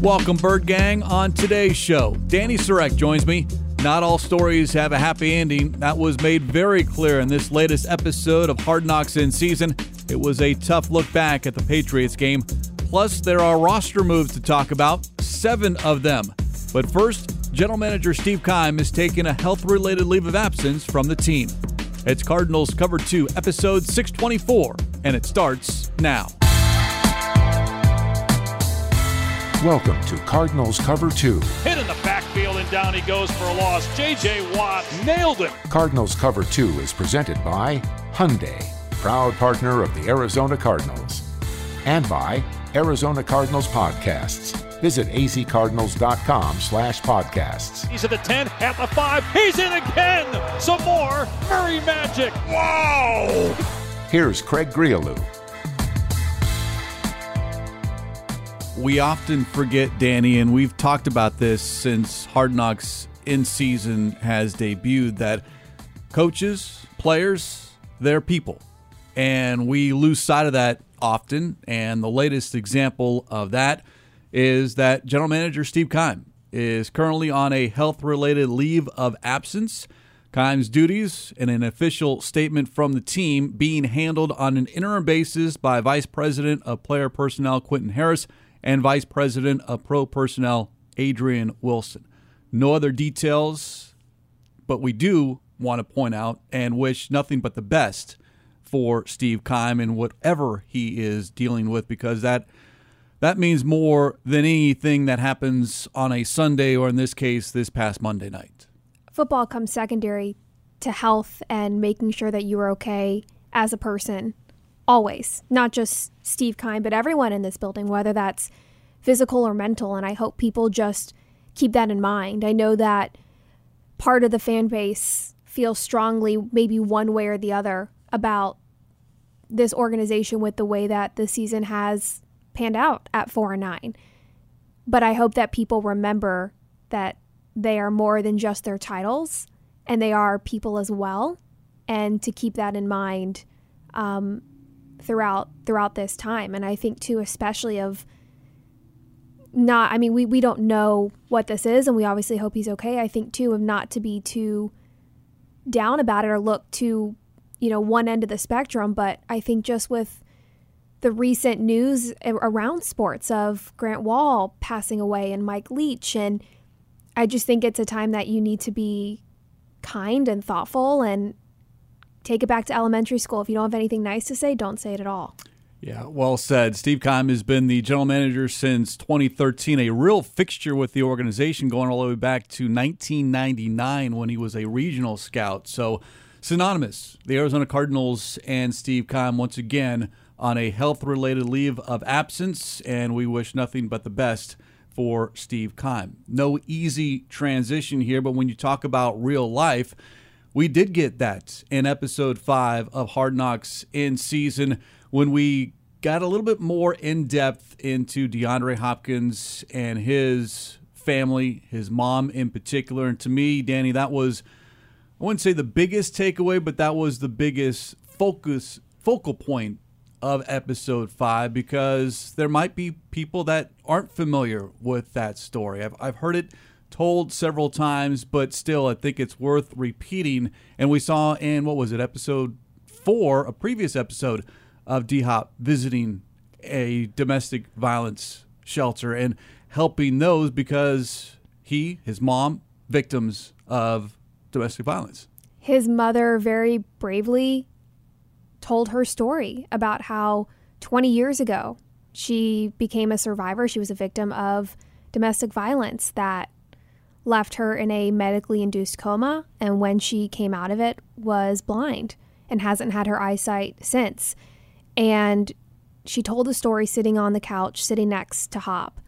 Welcome, Bird Gang. On today's show, Dani Sureck joins me. Not all stories have a happy ending. That was made very clear in this latest episode of Hard Knocks in season. It was a tough look back at the Patriots game. Plus, there are roster moves to talk about, seven of them. But first, General Manager Steve Keim is taking a health related leave of absence from the team. It's Cardinals Cover 2, episode 624, and it starts now. Welcome to Cardinals Cover 2. Hit in the backfield and down he goes for a loss. J.J. Watt nailed him. Cardinals Cover 2 is presented by Hyundai, proud partner of the Arizona Cardinals, and by Arizona Cardinals Podcasts. Visit azcardinals.com slash podcasts. He's at the 10, at the 5. He's in again. Some more Murray magic. Wow. Here's Craig Grialou. We often forget, Dani, and we've talked about this since Hard Knocks in season has debuted, that coaches, players, they're people. And we lose sight of that often. And the latest example of that is that General Manager Steve Keim is currently on a health related leave of absence. Keim's duties in an official statement from the team being handled on an interim basis by Vice President of Player Personnel Quentin Harris and Vice President of Pro Personnel, Adrian Wilson. No other details, but we do want to point out and wish nothing but the best for Steve Keim and whatever he is dealing with because that that means more than anything that happens on a Sunday or in this case this past Monday night. Football comes secondary to health and making sure that you are okay as a person always, not just Steve Keim, but everyone in this building, whether that's physical or mental. And I hope people just keep that in mind. I know that part of the fan base feels strongly, maybe one way or the other, about this organization with the way that the season has panned out at four and nine. But I hope that people remember that they are more than just their titles and they are people as well. And to keep that in mind um, throughout throughout this time. And i think too especially of not i mean we, we don't know what this is and we obviously hope he's okay. I think too of not to be too down about it or look to you know one end of the spectrum. But i think just with the recent news around sports of Grant Wahl passing away and mike leach. And i just think it's a time that you need to be kind and thoughtful and take it back to elementary school. If you don't have anything nice to say, don't say it at all. Yeah, well said. Steve Keim has been the general manager since 2013, a real fixture with the organization going all the way back to 1999 when he was a regional scout. So, synonymous, the Arizona Cardinals and Steve Keim once again on a health related leave of absence, and we wish nothing but the best for Steve Keim. No easy transition here, but when you talk about real life, we did get that in episode five of Hard Knocks in season when we got a little bit more in depth into DeAndre Hopkins and his family, his mom in particular. And to me, Dani, that was, I wouldn't say the biggest takeaway, but that was the biggest focus, focal point of episode five because there might be people that aren't familiar with that story. I've, I've heard it told several times, but still, I think it's worth repeating. And we saw in what was it, episode four, a previous episode of D Hop visiting a domestic violence shelter and helping those because he, his mom, victims of domestic violence. His mother very bravely told her story about how 20 years ago she became a survivor. She was a victim of domestic violence that left her in a medically induced coma, and when she came out of it, was blind and hasn't had her eyesight since. And she told the story sitting on the couch, sitting next to Hop,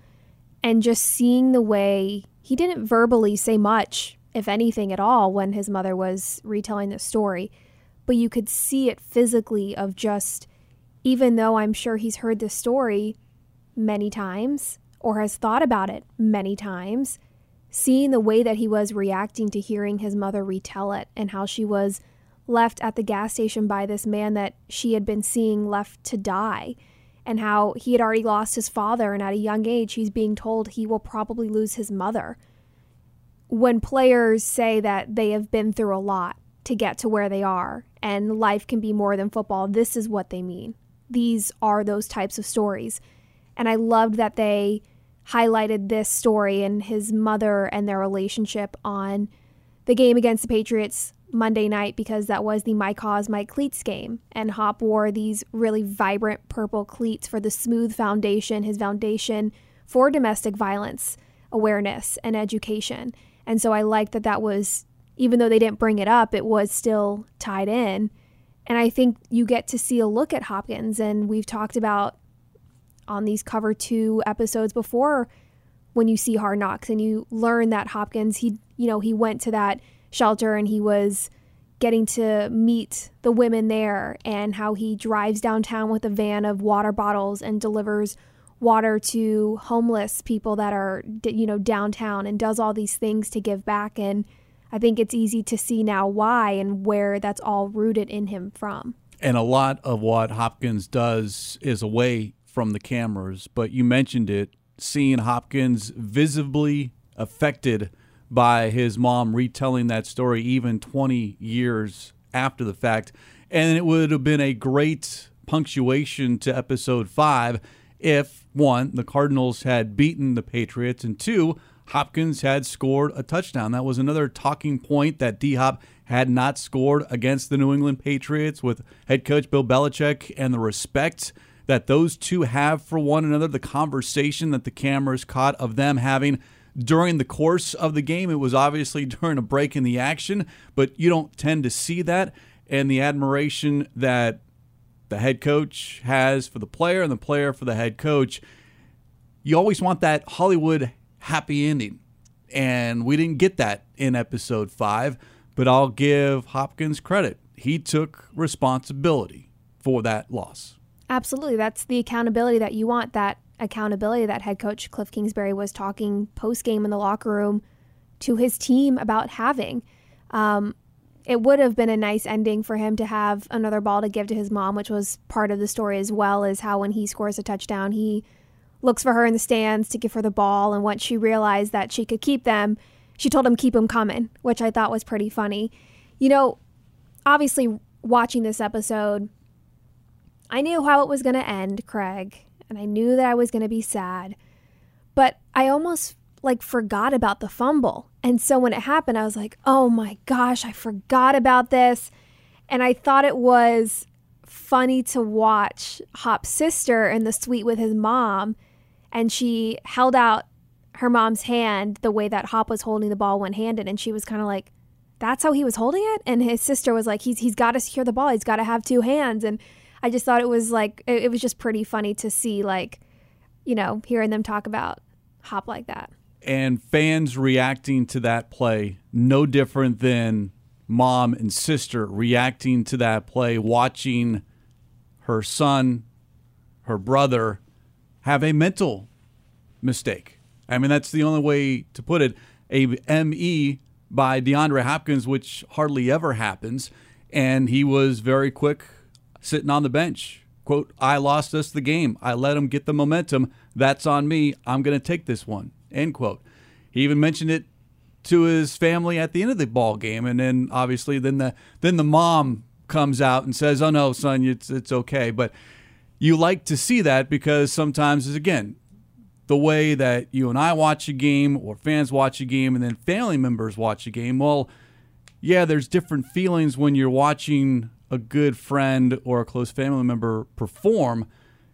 and just seeing the way he didn't verbally say much, if anything at all, when his mother was retelling the story, but you could see it physically of just, even though I'm sure he's heard this story many times or has thought about it many times seeing the way that he was reacting to hearing his mother retell it and how she was left at the gas station by this man that she had been seeing left to die and how he had already lost his father, and at a young age, he's being told he will probably lose his mother. When players say that they have been through a lot to get to where they are, and life can be more than football, this is what they mean. These are those types of stories. And I loved that they highlighted this story and his mother and their relationship on the game against the Patriots Monday night because that was the My Cause, My Cleats game. And Hop wore these really vibrant purple cleats for the Smooth Foundation, his foundation for domestic violence awareness and education. And so I liked that that was, even though they didn't bring it up, it was still tied in. And I think you get to see a look at Hopkins. And we've talked about on these cover two episodes before when you see Hard Knocks and you learn that Hopkins, he, you know, he went to that shelter and he was getting to meet the women there and how he drives downtown with a van of water bottles and delivers water to homeless people that are you know downtown and does all these things to give back and I think it's easy to see now why and where that's all rooted in him from. And a lot of what Hopkins does is away from the cameras, but you mentioned it, seeing Hopkins visibly affected by his mom retelling that story even 20 years after the fact. And it would have been a great punctuation to episode five if one, the Cardinals had beaten the Patriots, and two, Hopkins had scored a touchdown. That was another talking point that D Hop had not scored against the New England Patriots with head coach Bill Belichick and the respect that those two have for one another, the conversation that the cameras caught of them having during the course of the game. It was obviously during a break in the action, but you don't tend to see that. And the admiration that the head coach has for the player and the player for the head coach, you always want that Hollywood happy ending. And we didn't get that in episode five, but I'll give Hopkins credit. He took responsibility for that loss. Absolutely. That's the accountability that you want, that accountability that head coach Cliff Kingsbury was talking post game in the locker room to his team about having. Um, it would have been a nice ending for him to have another ball to give to his mom, which was part of the story as well as how when he scores a touchdown, he looks for her in the stands to give her the ball. And once she realized that she could keep them, she told him, keep them coming, which I thought was pretty funny. You know, obviously, watching this episode, I knew how it was going to end, Craig and I knew that I was going to be sad. But I almost like forgot about the fumble. And so when it happened, I was like, "Oh my gosh, I forgot about this." And I thought it was funny to watch Hop's sister in the suite with his mom and she held out her mom's hand the way that Hop was holding the ball one-handed and she was kind of like that's how he was holding it and his sister was like he's he's got to secure the ball he's got to have two hands and I just thought it was like it, it was just pretty funny to see like you know hearing them talk about hop like that. And fans reacting to that play no different than mom and sister reacting to that play watching her son her brother have a mental mistake. I mean that's the only way to put it. A me by deandre hopkins which hardly ever happens and he was very quick sitting on the bench. Quote, I lost us the game. I let them get the momentum. That's on me. I'm going to take this one. End quote. He even mentioned it to his family at the end of the ball game, and then obviously then the then the mom comes out and says, "Oh no, son, it's it's okay." But you like to see that because sometimes, is again, the way that you and I watch a game, or fans watch a game, and then family members watch a game. Well, yeah, there's different feelings when you're watching a good friend or a close family member perform,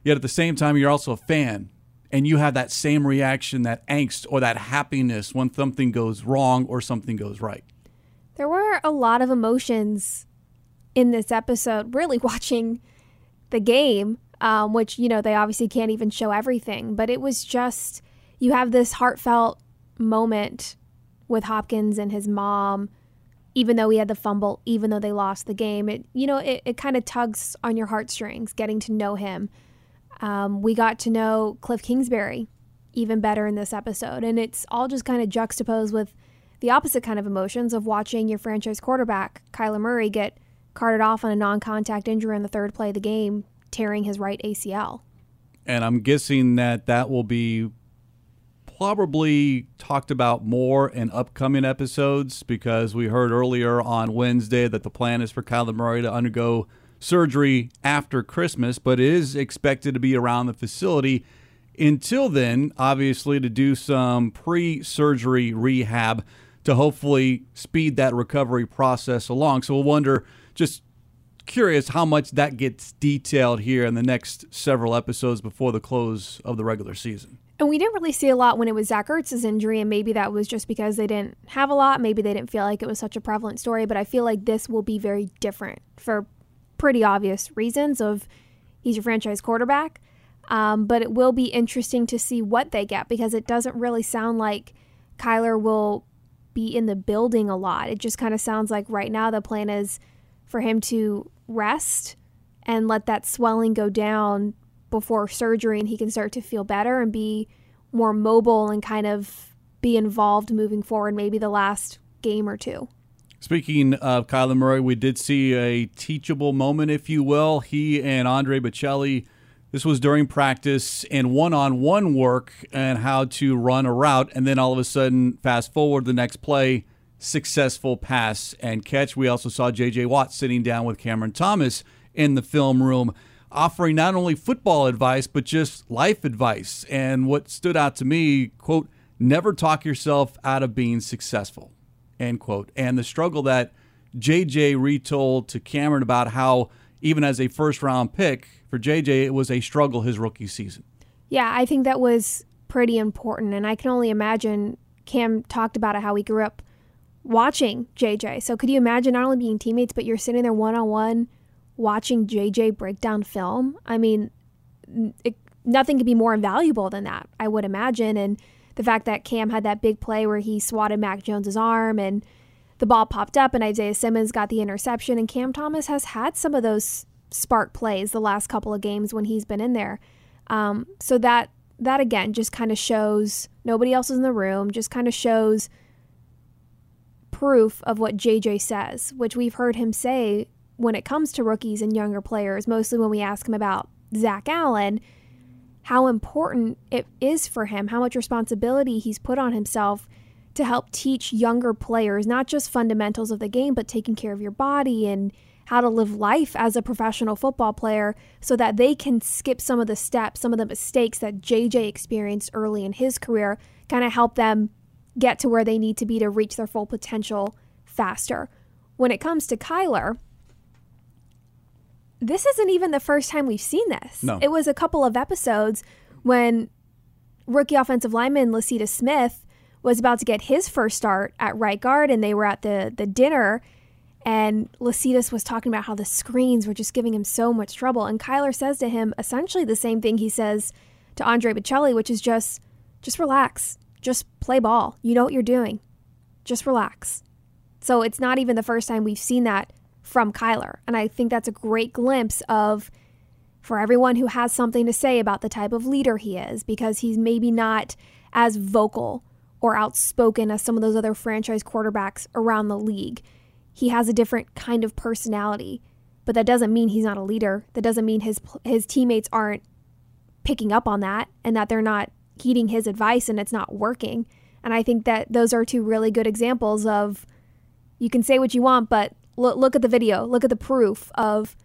yet at the same time, you're also a fan and you have that same reaction, that angst or that happiness when something goes wrong or something goes right. There were a lot of emotions in this episode, really watching the game, um, which, you know, they obviously can't even show everything, but it was just, you have this heartfelt moment with Hopkins and his mom even though he had the fumble, even though they lost the game. It you know it, it kind of tugs on your heartstrings getting to know him. Um, we got to know Cliff Kingsbury even better in this episode, and it's all just kind of juxtaposed with the opposite kind of emotions of watching your franchise quarterback Kyler Murray get carted off on a non-contact injury in the third play of the game, tearing his right ACL. And I'm guessing that that will be probably talked about more in upcoming episodes because we heard earlier on Wednesday that the plan is for Kyler Murray to undergo surgery after Christmas, but is expected to be around the facility until then, obviously, to do some pre surgery rehab to hopefully speed that recovery process along. So we'll wonder just curious how much that gets detailed here in the next several episodes before the close of the regular season. And we didn't really see a lot when it was Zach Ertz's injury, and maybe that was just because they didn't have a lot. Maybe they didn't feel like it was such a prevalent story, but I feel like this will be very different for pretty obvious reasons of he's your franchise quarterback. Um, but it will be interesting to see what they get because it doesn't really sound like Kyler will be in the building a lot. It just kind of sounds like right now the plan is for him to rest and let that swelling go down before surgery and he can start to feel better and be more mobile and kind of be involved moving forward maybe the last game or two. Speaking of Kyler Murray, we did see a teachable moment, if you will. He and Andre Baccellia this was during practice and one on one work and how to run a route. And then all of a sudden, fast forward the next play, successful pass and catch. We also saw J.J. Watt sitting down with Cameron Thomas in the film room, offering not only football advice, but just life advice. And what stood out to me, quote, never talk yourself out of being successful, end quote. And the struggle that J.J. retold to Cameron about how, even as a first round pick, for JJ, it was a struggle his rookie season. Yeah, I think that was pretty important. And I can only imagine Cam talked about it how he grew up watching JJ. So could you imagine not only being teammates, but you're sitting there one on one watching JJ break down film? I mean, it, nothing could be more invaluable than that, I would imagine. And the fact that Cam had that big play where he swatted Mac Jones's arm and the ball popped up and Isaiah Simmons got the interception and Cam Thomas has had some of those spark plays the last couple of games when he's been in there. Um, so that that again just kind of shows nobody else is in the room. Just kind of shows proof of what JJ says, which we've heard him say when it comes to rookies and younger players. Mostly when we ask him about Zach Allen, how important it is for him, how much responsibility he's put on himself to help teach younger players not just fundamentals of the game, but taking care of your body and how to live life as a professional football player so that they can skip some of the steps, some of the mistakes that JJ experienced early in his career, kind of help them get to where they need to be to reach their full potential faster. When it comes to Kyler, this isn't even the first time we've seen this. No. It was a couple of episodes when rookie offensive lineman Lecitus Smith was about to get his first start at right guard and they were at the the dinner and Lecitus was talking about how the screens were just giving him so much trouble. And Kyler says to him essentially the same thing he says to Andre Baccellia, which is just, just relax, just play ball. You know what you're doing. Just relax. So it's not even the first time we've seen that from Kyler. And I think that's a great glimpse of for everyone who has something to say about the type of leader he is, because he's maybe not as vocal or outspoken as some of those other franchise quarterbacks around the league he has a different kind of personality. But that doesn't mean he's not a leader. That doesn't mean his his teammates aren't picking up on that and that they're not heeding his advice and it's not working. And I think that those are two really good examples of you can say what you want, but look, look at the video, look at the proof of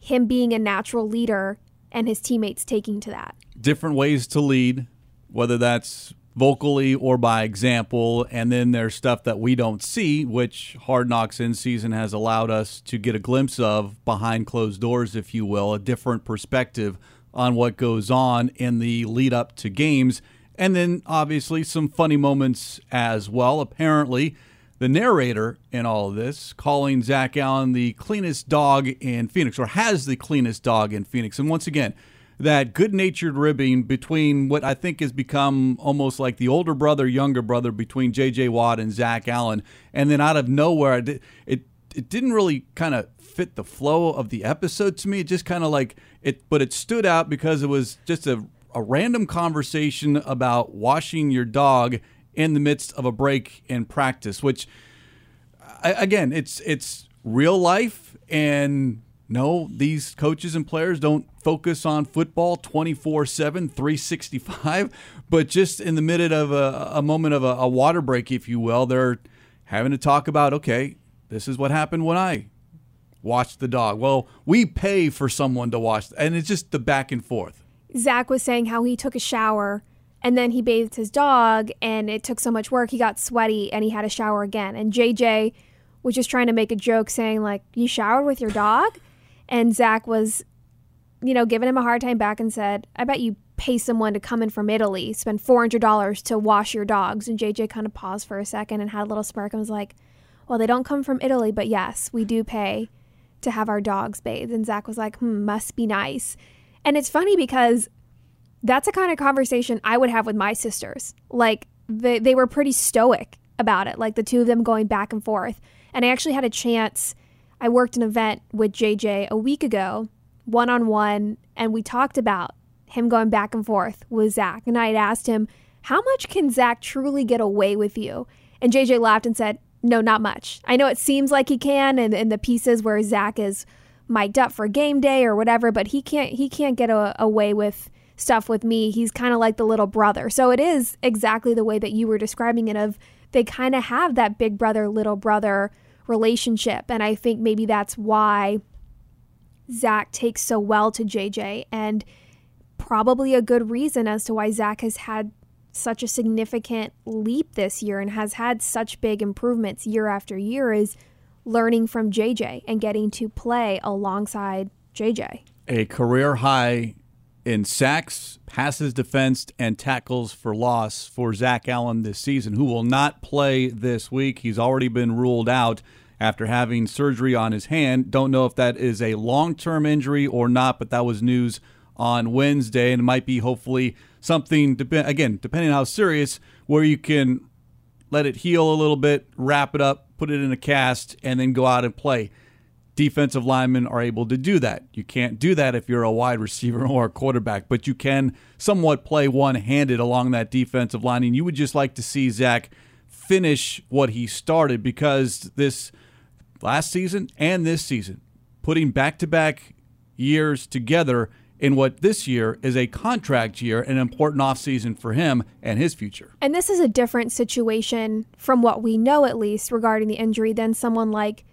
him being a natural leader and his teammates taking to that. Different ways to lead, whether that's vocally or by example. And then there's stuff that we don't see, which Hard Knocks in season has allowed us to get a glimpse of behind closed doors, if you will, a different perspective on what goes on in the lead up to games. And then obviously some funny moments as well. Apparently, the narrator in all of this calling Zach Allen the cleanest dog in Phoenix or has the cleanest dog in Phoenix. And once again, that good natured ribbing between what I think has become almost like the older brother, younger brother between J.J. Watt and Zach Allen. And then out of nowhere, it, it, it didn't really kind of fit the flow of the episode to me. It just kind of like it, but it stood out because it was just a, a random conversation about washing your dog in the midst of a break in practice, which again, it's it's real life and no, these coaches and players don't focus on football 24 7, 365, but just in the middle of a, a moment of a, a water break, if you will, they're having to talk about, okay, this is what happened when I watched the dog. Well, we pay for someone to watch, and it's just the back and forth. Zach was saying how he took a shower and then he bathed his dog, and it took so much work, he got sweaty, and he had a shower again. And JJ was just trying to make a joke saying, like, you showered with your dog? And Zach was, you know, giving him a hard time back and said, I bet you pay someone to come in from Italy, spend $400 to wash your dogs. And JJ kind of paused for a second and had a little smirk and was like, Well, they don't come from Italy, but yes, we do pay to have our dogs bathed. And Zach was like, Hmm, must be nice. And it's funny because that's a kind of conversation I would have with my sisters. Like, they, they were pretty stoic about it, like the two of them going back and forth. And I actually had a chance I worked an event with JJ a week ago, one on one, and we talked about him going back and forth with Zach. And I had asked him, How much can Zach truly get away with you? And JJ laughed and said, No, not much. I know it seems like he can in, in the pieces where Zach is mic'd up for game day or whatever, but he can't he can't get a, away with stuff with me. He's kind of like the little brother. So it is exactly the way that you were describing it of they kind of have that big brother little brother relationship. And I think maybe that's why Zach takes so well to JJ, and probably a good reason as to why Zach has had such a significant leap this year and has had such big improvements year after year is learning from JJ and getting to play alongside JJ. A career high in sacks, passes defensed, and tackles for loss for Zach Allen this season, who will not play this week. He's already been ruled out after having surgery on his hand. Don't know if that is a long term injury or not, but that was news on Wednesday, and it might be hopefully something, again, depending on how serious, where you can let it heal a little bit, wrap it up, put it in a cast, and then go out and play. Defensive linemen are able to do that. You can't do that if you're a wide receiver or a quarterback, but you can somewhat play one handed along that defensive line. And you would just like to see Zach finish what he started because this last season and this season, putting back to back years together in what this year is a contract year, an important offseason for him and his future. And this is a different situation from what we know, at least, regarding the injury than someone like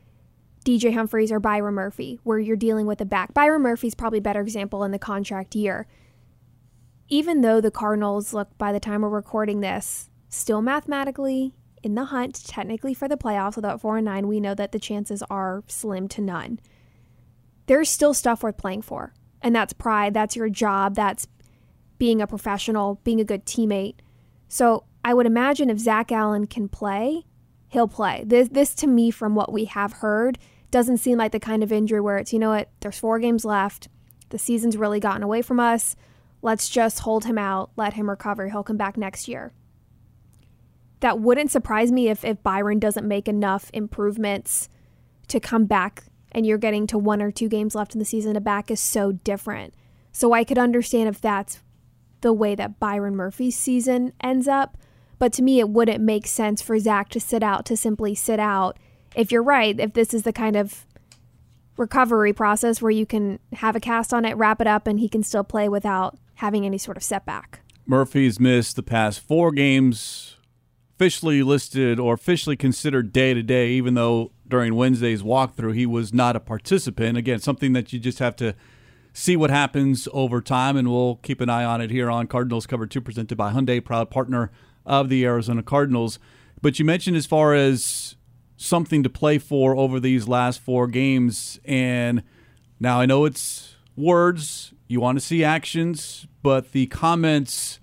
DJ Humphries or Byron Murphy, where you're dealing with a back. Byron Murphy's probably a better example in the contract year. Even though the Cardinals look, by the time we're recording this, still mathematically in the hunt, technically for the playoffs, without four and nine, we know that the chances are slim to none. There's still stuff worth playing for, and that's pride. That's your job. That's being a professional, being a good teammate. So I would imagine if Zach Allen can play, he'll play. This, this to me, from what we have heard, doesn't seem like the kind of injury where it's, you know what, there's four games left. The season's really gotten away from us. Let's just hold him out, let him recover. He'll come back next year that wouldn't surprise me if, if Byron doesn't make enough improvements to come back and you're getting to one or two games left in the season. A back is so different. So I could understand if that's the way that Byron Murphy's season ends up. But to me, it wouldn't make sense for Zach to sit out, to simply sit out. If you're right, if this is the kind of recovery process where you can have a cast on it, wrap it up, and he can still play without having any sort of setback. Murphy's missed the past four games officially listed or officially considered day to day, even though during Wednesday's walkthrough he was not a participant. Again, something that you just have to see what happens over time, and we'll keep an eye on it here on Cardinals Cover 2, presented by Hyundai, proud partner of the Arizona Cardinals. But you mentioned as far as something to play for over these last four games, and now I know it's words, you want to see actions, but the comments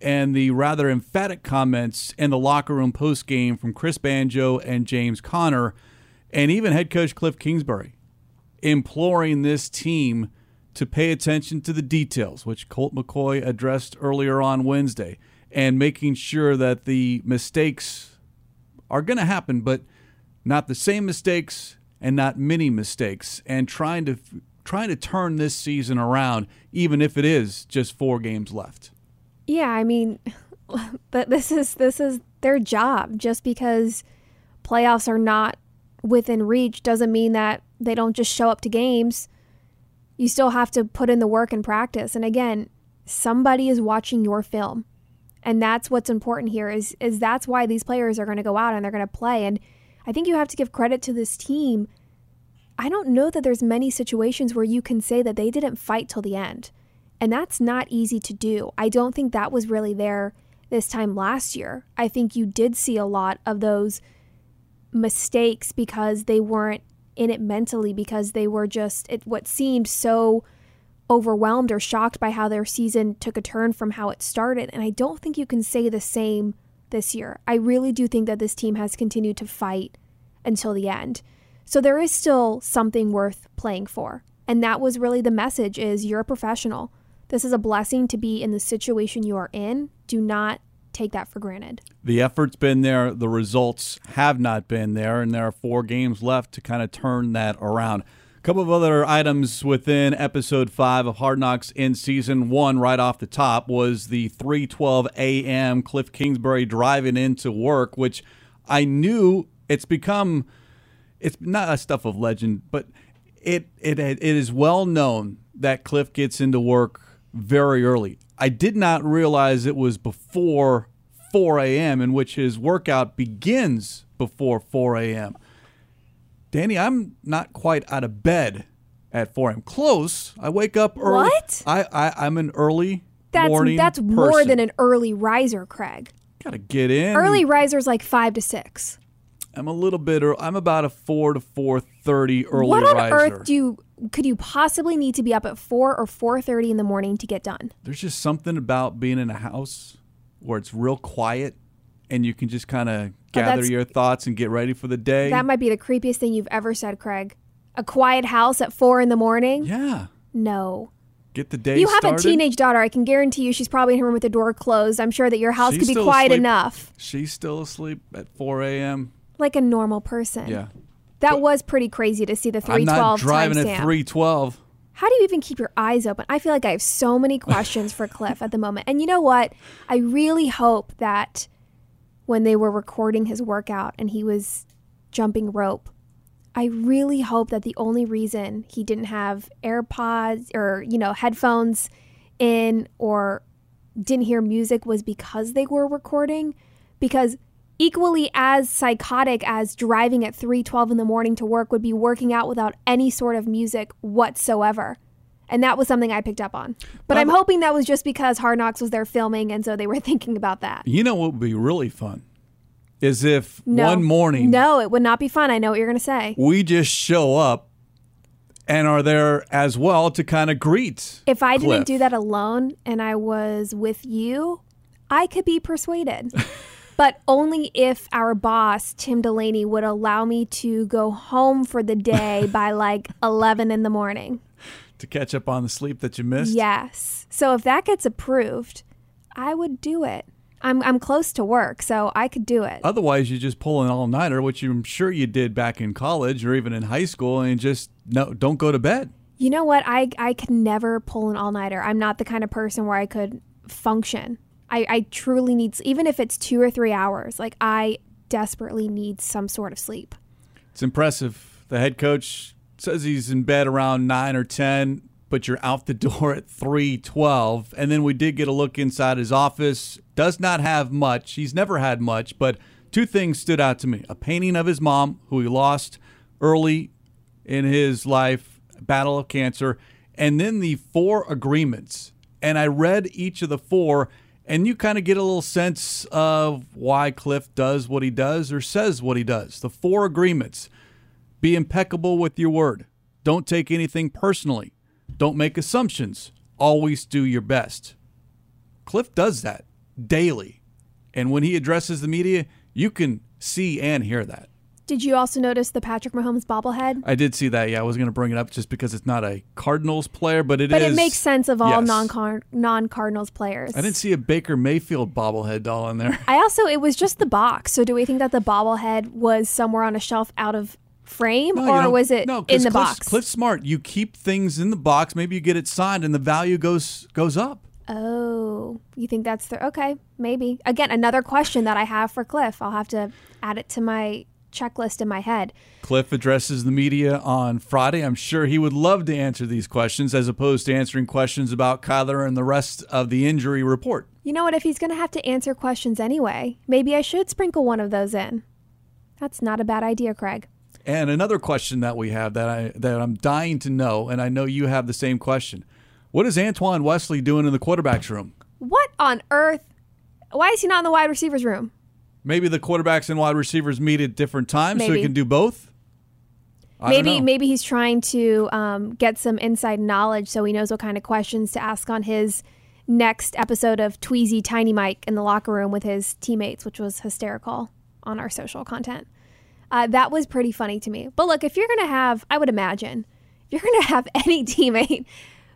and the rather emphatic comments in the locker room post game from Chris Banjo and James Conner, and even head coach Cliff Kingsbury, imploring this team to pay attention to the details, which Colt McCoy addressed earlier on Wednesday, and making sure that the mistakes are going to happen, but not the same mistakes and not many mistakes, and trying to trying to turn this season around, even if it is just four games left. Yeah, I mean, but this is this is their job. Just because playoffs are not within reach doesn't mean that they don't just show up to games. You still have to put in the work and practice. And again, somebody is watching your film. And that's what's important here is is that's why these players are going to go out and they're going to play and I think you have to give credit to this team. I don't know that there's many situations where you can say that they didn't fight till the end. And that's not easy to do. I don't think that was really there this time last year. I think you did see a lot of those mistakes because they weren't in it mentally because they were just it, what seemed so overwhelmed or shocked by how their season took a turn from how it started. And I don't think you can say the same this year. I really do think that this team has continued to fight until the end. So there is still something worth playing for. And that was really the message is you're a professional. This is a blessing to be in the situation you are in. Do not take that for granted. The effort's been there, the results have not been there, and there are four games left to kind of turn that around. Couple of other items within episode five of Hard Knocks in season one, right off the top, was the 3:12 a.m. Cliff Kingsbury driving into work, which I knew it's become. It's not a stuff of legend, but it it it is well known that Cliff gets into work very early. I did not realize it was before 4 a.m., in which his workout begins before 4 a.m. Dani, I'm not quite out of bed at 4 a.m. Close. I wake up early. What? I, I I'm an early That's morning that's more person. than an early riser, Craig. Gotta get in. Early riser's like five to six. I'm a little bit. I'm about a four to four thirty early what on riser. earth do you could you possibly need to be up at four or four thirty in the morning to get done? There's just something about being in a house where it's real quiet and you can just kind of gather your thoughts and get ready for the day. That might be the creepiest thing you've ever said, Craig. A quiet house at four in the morning? yeah. No. Get the day You have started. a teenage daughter. I can guarantee you she's probably in her room with the door closed. I'm sure that your house She's could be still quiet asleep. enough. She's still asleep at 4 a.m. Like a normal person. Yeah. That was pretty crazy to see the I'm not 312 driving timestamp. at 312. How do you even keep your eyes open? I feel like I have so many questions for Cliff at the moment. And you know what? I really hope that when they were recording his workout and he was jumping rope, I really hope that the only reason he didn't have AirPods or, you know, headphones in or didn't hear music was because they were recording because equally as psychotic as driving at 3:12 in the morning to work would be working out without any sort of music whatsoever. And that was something I picked up on. But I'm hoping that was just because Hard Knocks was there filming and so they were thinking about that. You know what would be really fun? Is if No. one morning No, it would not be fun. I know what you're going to say. we just show up and are there as well to kind of greet. If I Cliff. didn't do that alone and I was with you, I could be persuaded. but only if our boss, Tim Delaney, would allow me to go home for the day by like 11 in the morning. To catch up on the sleep that you missed. Yes. So if that gets approved, I would do it. I'm, I'm close to work, so I could do it. Otherwise, you just pull an all nighter, which I'm sure you did back in college or even in high school, and just no, don't go to bed. You know what? I I could never pull an all nighter. I'm not the kind of person where I could function. I, I truly need even if it's two or three hours. Like I desperately need some sort of sleep. It's impressive. The head coach says he's in bed around nine or ten, but you're out the door at three twelve. And then we did get a look inside his office. Does not have much. He's never had much, but two things stood out to me: a painting of his mom, who he lost early in his life, battle of cancer, and then the four agreements. And I read each of the four, and you kind of get a little sense of why Cliff does what he does or says what he does. The four agreements be impeccable with your word, don't take anything personally, don't make assumptions, always do your best. Cliff does that daily. And when he addresses the media, you can see and hear that. Did you also notice the Patrick Mahomes bobblehead? I did see that. Yeah, I was going to bring it up just because it's not a Cardinals player, but it is. But it makes sense of all Yes. non non Cardinals players. I didn't see a Baker Mayfield bobblehead doll in there. I also it was just the box. So do we think that the bobblehead was somewhere on a shelf out of frame, No, or was it no, in the Cliff's, box? Cliff's smart. You keep things in the box. Maybe you get it signed, and the value goes goes up. Oh, you think that's the okay? Maybe again another question that I have for Cliff. I'll have to add it to my checklist in my head. Cliff addresses the media on Friday. I'm sure he would love to answer these questions as opposed to answering questions about Kyler and the rest of the injury report. You know what? If he's going to have to answer questions anyway, maybe I should sprinkle one of those in. That's not a bad idea, Craig. And another question that we have that I that I'm dying to know, and I know you have the same question. What is Antoine Wesley doing in the quarterback's room? What on earth? Why is he not in the wide receivers room? Maybe the quarterbacks and wide receivers meet at different times so he can do both. I maybe maybe he's trying to um, get some inside knowledge so he knows what kind of questions to ask on his next episode of Tweezy Tiny Mike in the locker room with his teammates, which was hysterical on our social content. Uh, that was pretty funny to me. But look, if you're gonna have, I would imagine, if you're gonna have any teammate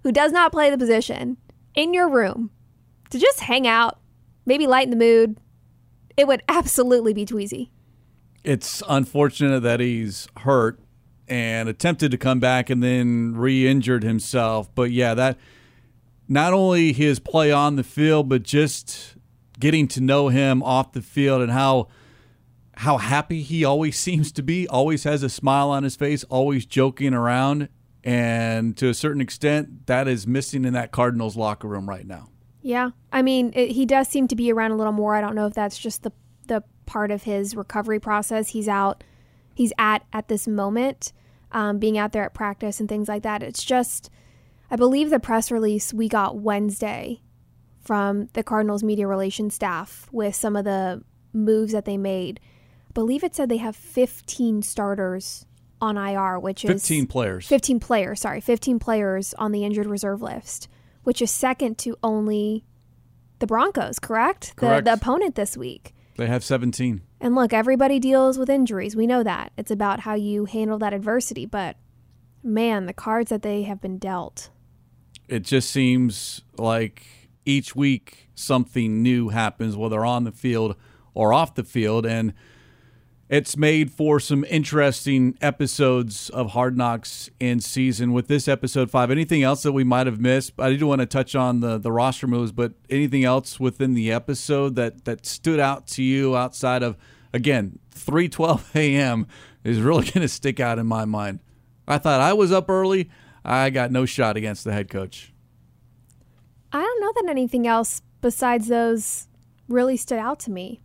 who does not play the position in your room to just hang out, maybe lighten the mood, it would absolutely be Tweezy. it's unfortunate that he's hurt and attempted to come back and then re-injured himself. But yeah, that not only his play on the field, but just getting to know him off the field and how how happy he always seems to be, always has a smile on his face, always joking around. And to a certain extent, that is missing in that Cardinals locker room right now. Yeah, I mean, it, he does seem to be around a little more. I don't know if that's just the the part of his recovery process he's out, he's at at this moment, um, being out there at practice and things like that. It's just, I believe the press release we got Wednesday from the Cardinals media relations staff with some of the moves that they made. Believe it said they have 15 starters on IR, which is 15 players. 15 players, sorry, 15 players on the injured reserve list, which is second to only the Broncos, correct? Correct. The, the opponent this week. They have 17. And look, everybody deals with injuries. We know that. It's about how you handle that adversity. But man, the cards that they have been dealt. it just seems like each week something new happens, whether on the field or off the field. And it's made for some interesting episodes of Hard Knocks in season. With this episode five, anything else that we might have missed? I did want to touch on the, the roster moves, but anything else within the episode that, that stood out to you outside of, again, 3:12 a.m. is really going to stick out in my mind. I thought I was up early. I got no shot against the head coach. I don't know that anything else besides those really stood out to me.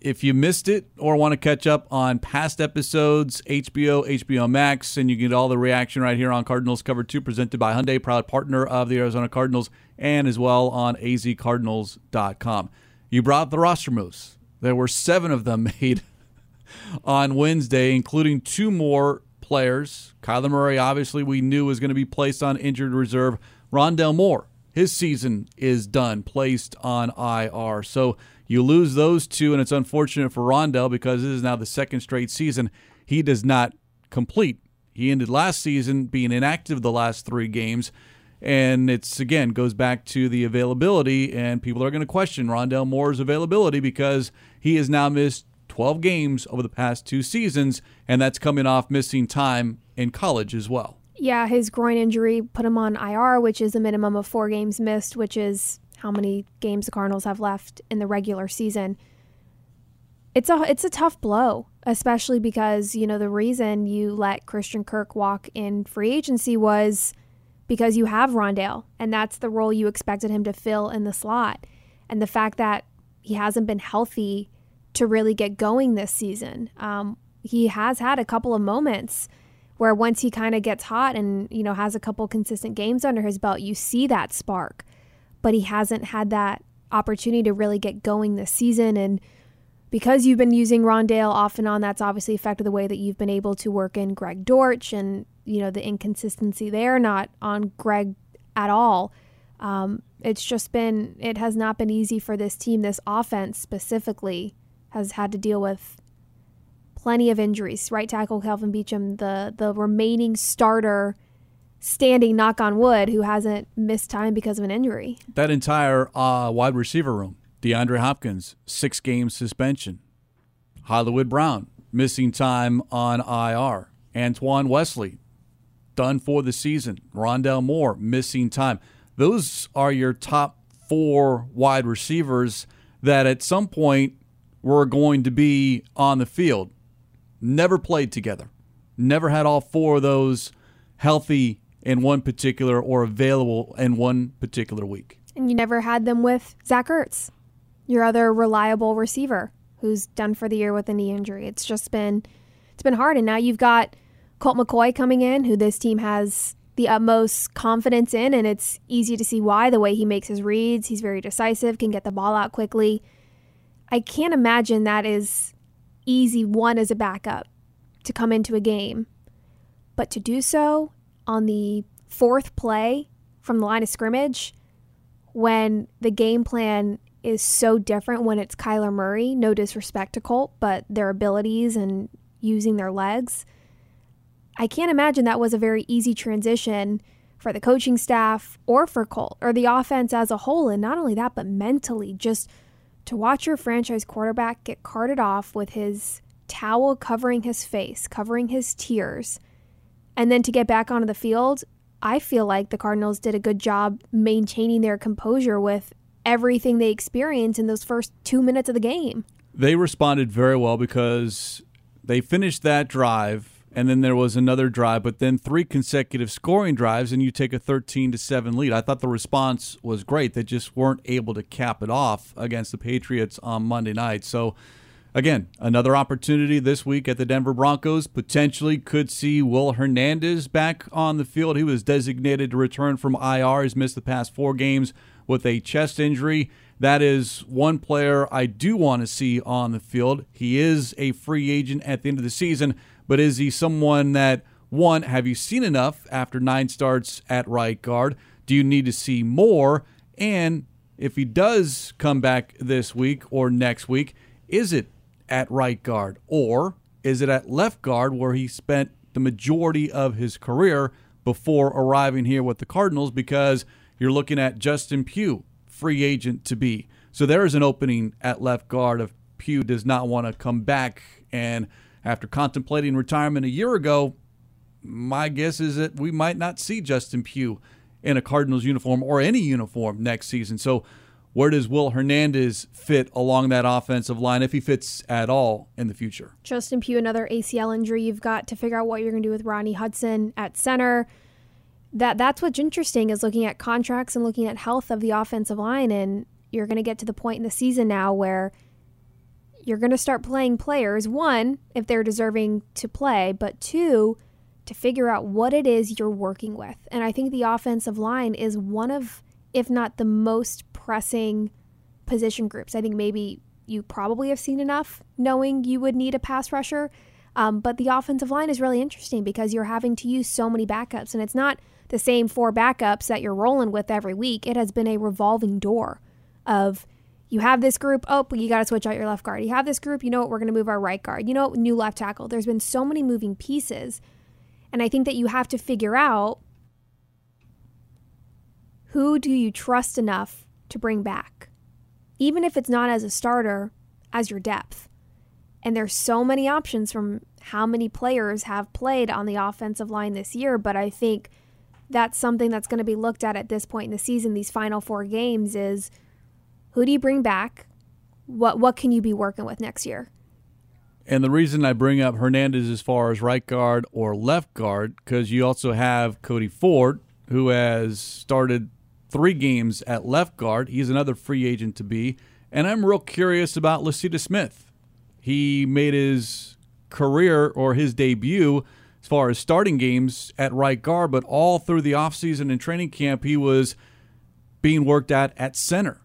If you missed it or want to catch up on past episodes, HBO, HBO Max, and you get all the reaction right here on Cardinals Cover 2, presented by Hyundai, proud partner of the Arizona Cardinals, and as well on azcardinals.com. You brought the roster moves. There were seven of them made on Wednesday, including two more players. Kyler Murray, obviously, we knew was going to be placed on injured reserve. Rondale Moore, his season is done, placed on IR. So you lose those two, and it's unfortunate for Rondale because this is now the second straight season he does not complete. He ended last season being inactive the last three games. And it's again goes back to the availability, and people are going to question Rondale Moore's availability because he has now missed 12 games over the past two seasons, and that's coming off missing time in college as well. Yeah, his groin injury put him on IR, which is a minimum of four games missed, which is how many games the Cardinals have left in the regular season. It's a it's a tough blow, especially because you know the reason you let Christian Kirk walk in free agency was because you have Rondale, and that's the role you expected him to fill in the slot, and the fact that he hasn't been healthy to really get going this season. Um, he has had a couple of moments where once he kind of gets hot and you know has a couple consistent games under his belt, you see that spark. But he hasn't had that opportunity to really get going this season and because you've been using Rondale off and on, that's obviously affected the way that you've been able to work in Greg Dortch and you know the inconsistency there, not on Greg at all. Um, it's just been it has not been easy for this team. This offense specifically has had to deal with plenty of injuries. Right tackle Kelvin Beachum, the the remaining starter, standing knock on wood, who hasn't missed time because of an injury. That entire uh, wide receiver room, DeAndre Hopkins, six game suspension. Hollywood Brown, missing time on IR. Antoine Wesley, done for the season. Rondale Moore, missing time. Those are your top four wide receivers that at some point were going to be on the field. Never played together. Never had all four of those healthy in one particular or available in one particular week. And you never had them with Zach Ertz, your other reliable receiver who's done for the year with a knee injury. It's just been it's been hard. And now you've got Colt McCoy coming in, who this team has the utmost confidence in, and it's easy to see why. The way he makes his reads, he's very decisive, can get the ball out quickly. I can't imagine that is easy one as a backup to come into a game. But to do so on the fourth play from the line of scrimmage, when the game plan is so different when it's Kyler Murray, no disrespect to Colt, but their abilities and using their legs. I can't imagine that was a very easy transition for the coaching staff or for Colt or the offense as a whole. And not only that, but mentally, just to watch your franchise quarterback get carted off with his towel covering his face, covering his tears, and then to get back onto the field. I feel like the Cardinals did a good job maintaining their composure with everything they experienced in those first two minutes of the game. They responded very well because they finished that drive and then there was another drive, but then three consecutive scoring drives, and you take a 13 to 7 lead. I thought the response was great. They just weren't able to cap it off against the Patriots on Monday night. So, again, another opportunity this week at the Denver Broncos. Potentially could see Will Hernandez back on the field. He was designated to return from IR. He's missed the past four games with a chest injury. That is one player I do want to see on the field. He is a free agent at the end of the season but is he someone that, one, have you seen enough after nine starts at right guard? Do you need to see more? And if he does come back this week or next week, is it at right guard or is it at left guard where he spent the majority of his career before arriving here with the Cardinals? Because you're looking at Justin Pugh, free agent to be. So there is an opening at left guard if Pugh does not want to come back and after contemplating retirement a year ago, my guess is that we might not see Justin Pugh in a Cardinals uniform or any uniform next season. So, where does Will Hernandez fit along that offensive line if he fits at all in the future? Justin Pugh, another ACL injury. You've got to figure out what you're going to do with Rodney Hudson at center. That that's what's interesting is looking at contracts and looking at health of the offensive line, and you're going to get to the point in the season now where you're going to start playing players, one, if they're deserving to play, but two, to figure out what it is you're working with. And I think the offensive line is one of, if not the most pressing position groups. I think maybe you probably have seen enough knowing you would need a pass rusher. Um, but the offensive line is really interesting because you're having to use so many backups, and it's not the same four backups that you're rolling with every week. It has been a revolving door of you have this group, oh, you got to switch out your left guard. You have this group, you know what, we're going to move our right guard. You know, what, new left tackle. There's been so many moving pieces. And I think that you have to figure out who do you trust enough to bring back? Even if it's not as a starter, as your depth. And there's so many options from how many players have played on the offensive line this year, but I think that's something that's going to be looked at at this point in the season, these final four games is – who do you bring back? What what can you be working with next year? And the reason I bring up Hernandez as far as right guard or left guard, because you also have Cody Ford, who has started three games at left guard. He's another free agent to be. And I'm real curious about Lecitus Smith. He made his career or his debut as far as starting games at right guard, but all through the offseason and training camp, he was being worked at at center.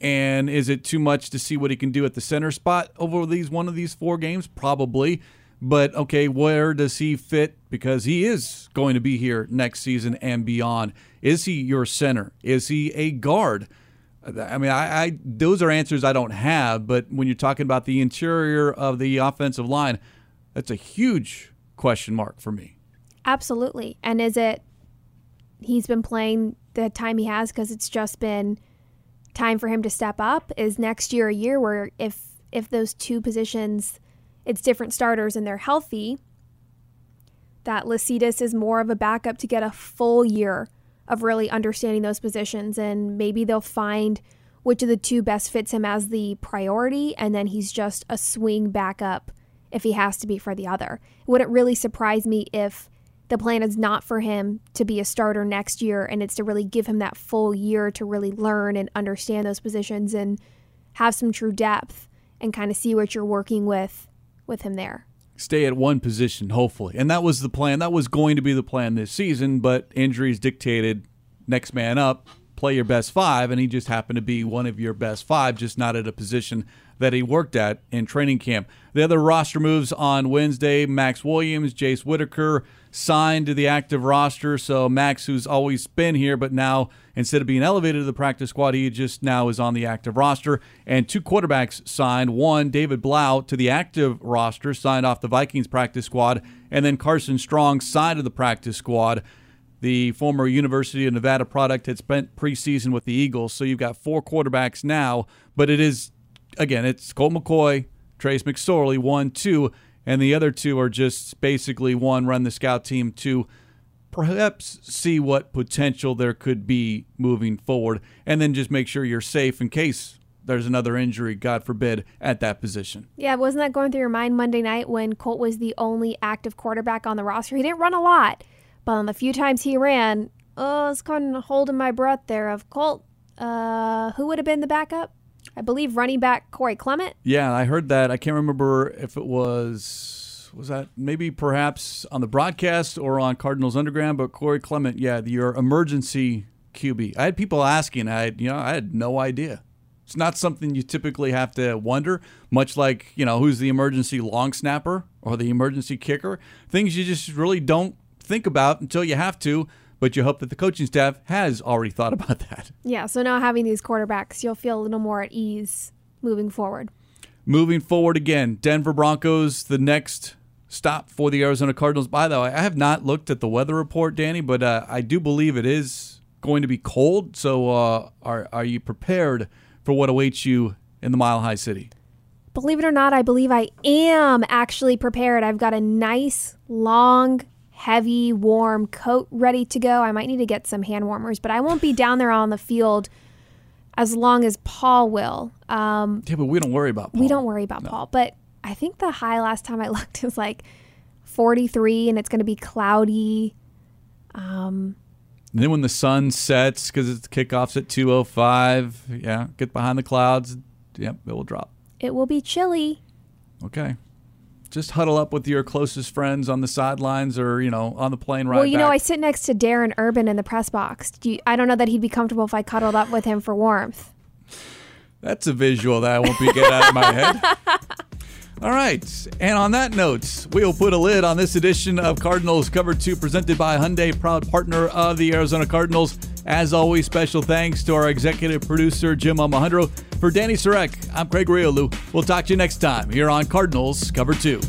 And is it too much to see what he can do at the center spot over these one of these four games? Probably. But okay, where does he fit? Because he is going to be here next season and beyond. Is he your center? Is he a guard? I mean, I, I those are answers I don't have. But when you're talking about the interior of the offensive line, that's a huge question mark for me. Absolutely. And is it he's been playing the time he has because it's just been time for him to step up? Is next year a year where if if those two positions it's different starters and they're healthy, that Lecitus is more of a backup to get a full year of really understanding those positions and maybe they'll find which of the two best fits him as the priority, and then he's just a swing backup if he has to be for the other. It wouldn't really surprise me if the plan is not for him to be a starter next year and it's to really give him that full year to really learn and understand those positions and have some true depth and kind of see what you're working with with him there. Stay at one position, hopefully. And that was the plan. That was going to be the plan this season, but injuries dictated next man up, play your best five, and he just happened to be one of your best five, just not at a position that he worked at in training camp. The other roster moves on Wednesday Max Williams, Jace Whitaker signed to the active roster. So Max, who's always been here, but now instead of being elevated to the practice squad, he just now is on the active roster. And two quarterbacks signed. One, David Blough, to the active roster, signed off the Vikings practice squad. And then Carson Strong signed to the practice squad. The former University of Nevada product had spent preseason with the Eagles. So you've got four quarterbacks now, but it is, again, it's Colt McCoy, Trace McSorley, one, two and the other two are just basically one run the scout team to perhaps see what potential there could be moving forward and then just make sure you're safe in case there's another injury god forbid at that position. Yeah wasn't that going through your mind monday night when colt was the only active quarterback on the roster? He didn't run a lot but on the few times he ran oh, i was kind of holding my breath there of colt uh, who would have been the backup I believe running back Corey Clement. Yeah, I heard that. I can't remember if it was was that maybe perhaps on the broadcast or on Cardinals Underground, but Corey Clement, yeah, your emergency QB. I had people asking, I you know, I had no idea. It's not something you typically have to wonder, much like, you know, who's the emergency long snapper or the emergency kicker. Things you just really don't think about until you have to but you hope that the coaching staff has already thought about that. Yeah, so now having these quarterbacks, you'll feel a little more at ease moving forward. Moving forward again, Denver Broncos, the next stop for the Arizona Cardinals. By the way, I have not looked at the weather report, Dani, but uh, I do believe it is going to be cold. So, uh, are are you prepared for what awaits you in the Mile High City? Believe it or not, I believe I am actually prepared. I've got a nice long heavy, warm coat ready to go. I might need to get some hand warmers, but I won't be down there on the field as long as Paul will. Um, yeah, but we don't worry about Paul. We don't worry about no. Paul. But I think the high last time I looked was like 43 and it's going to be cloudy. Um, and then when the sun sets, because it's kickoffs at 2.05, yeah, get behind the clouds. Yep, it will drop. It will be chilly. Okay just huddle up with your closest friends on the sidelines or you know on the plane ride. Well, you back. know, I sit next to Darren Urban in the press box. Do you, I don't know that he'd be comfortable if I cuddled up with him for warmth. That's a visual that I won't be getting out of my head. All right. And on that note, we'll put a lid on this edition of Cardinals Cover 2 presented by Hyundai, proud partner of the Arizona Cardinals. As always, special thanks to our executive producer, Jim Almohandro. For Dani Sureck, I'm Craig Grialou. We'll talk to you next time here on Cardinals Cover 2.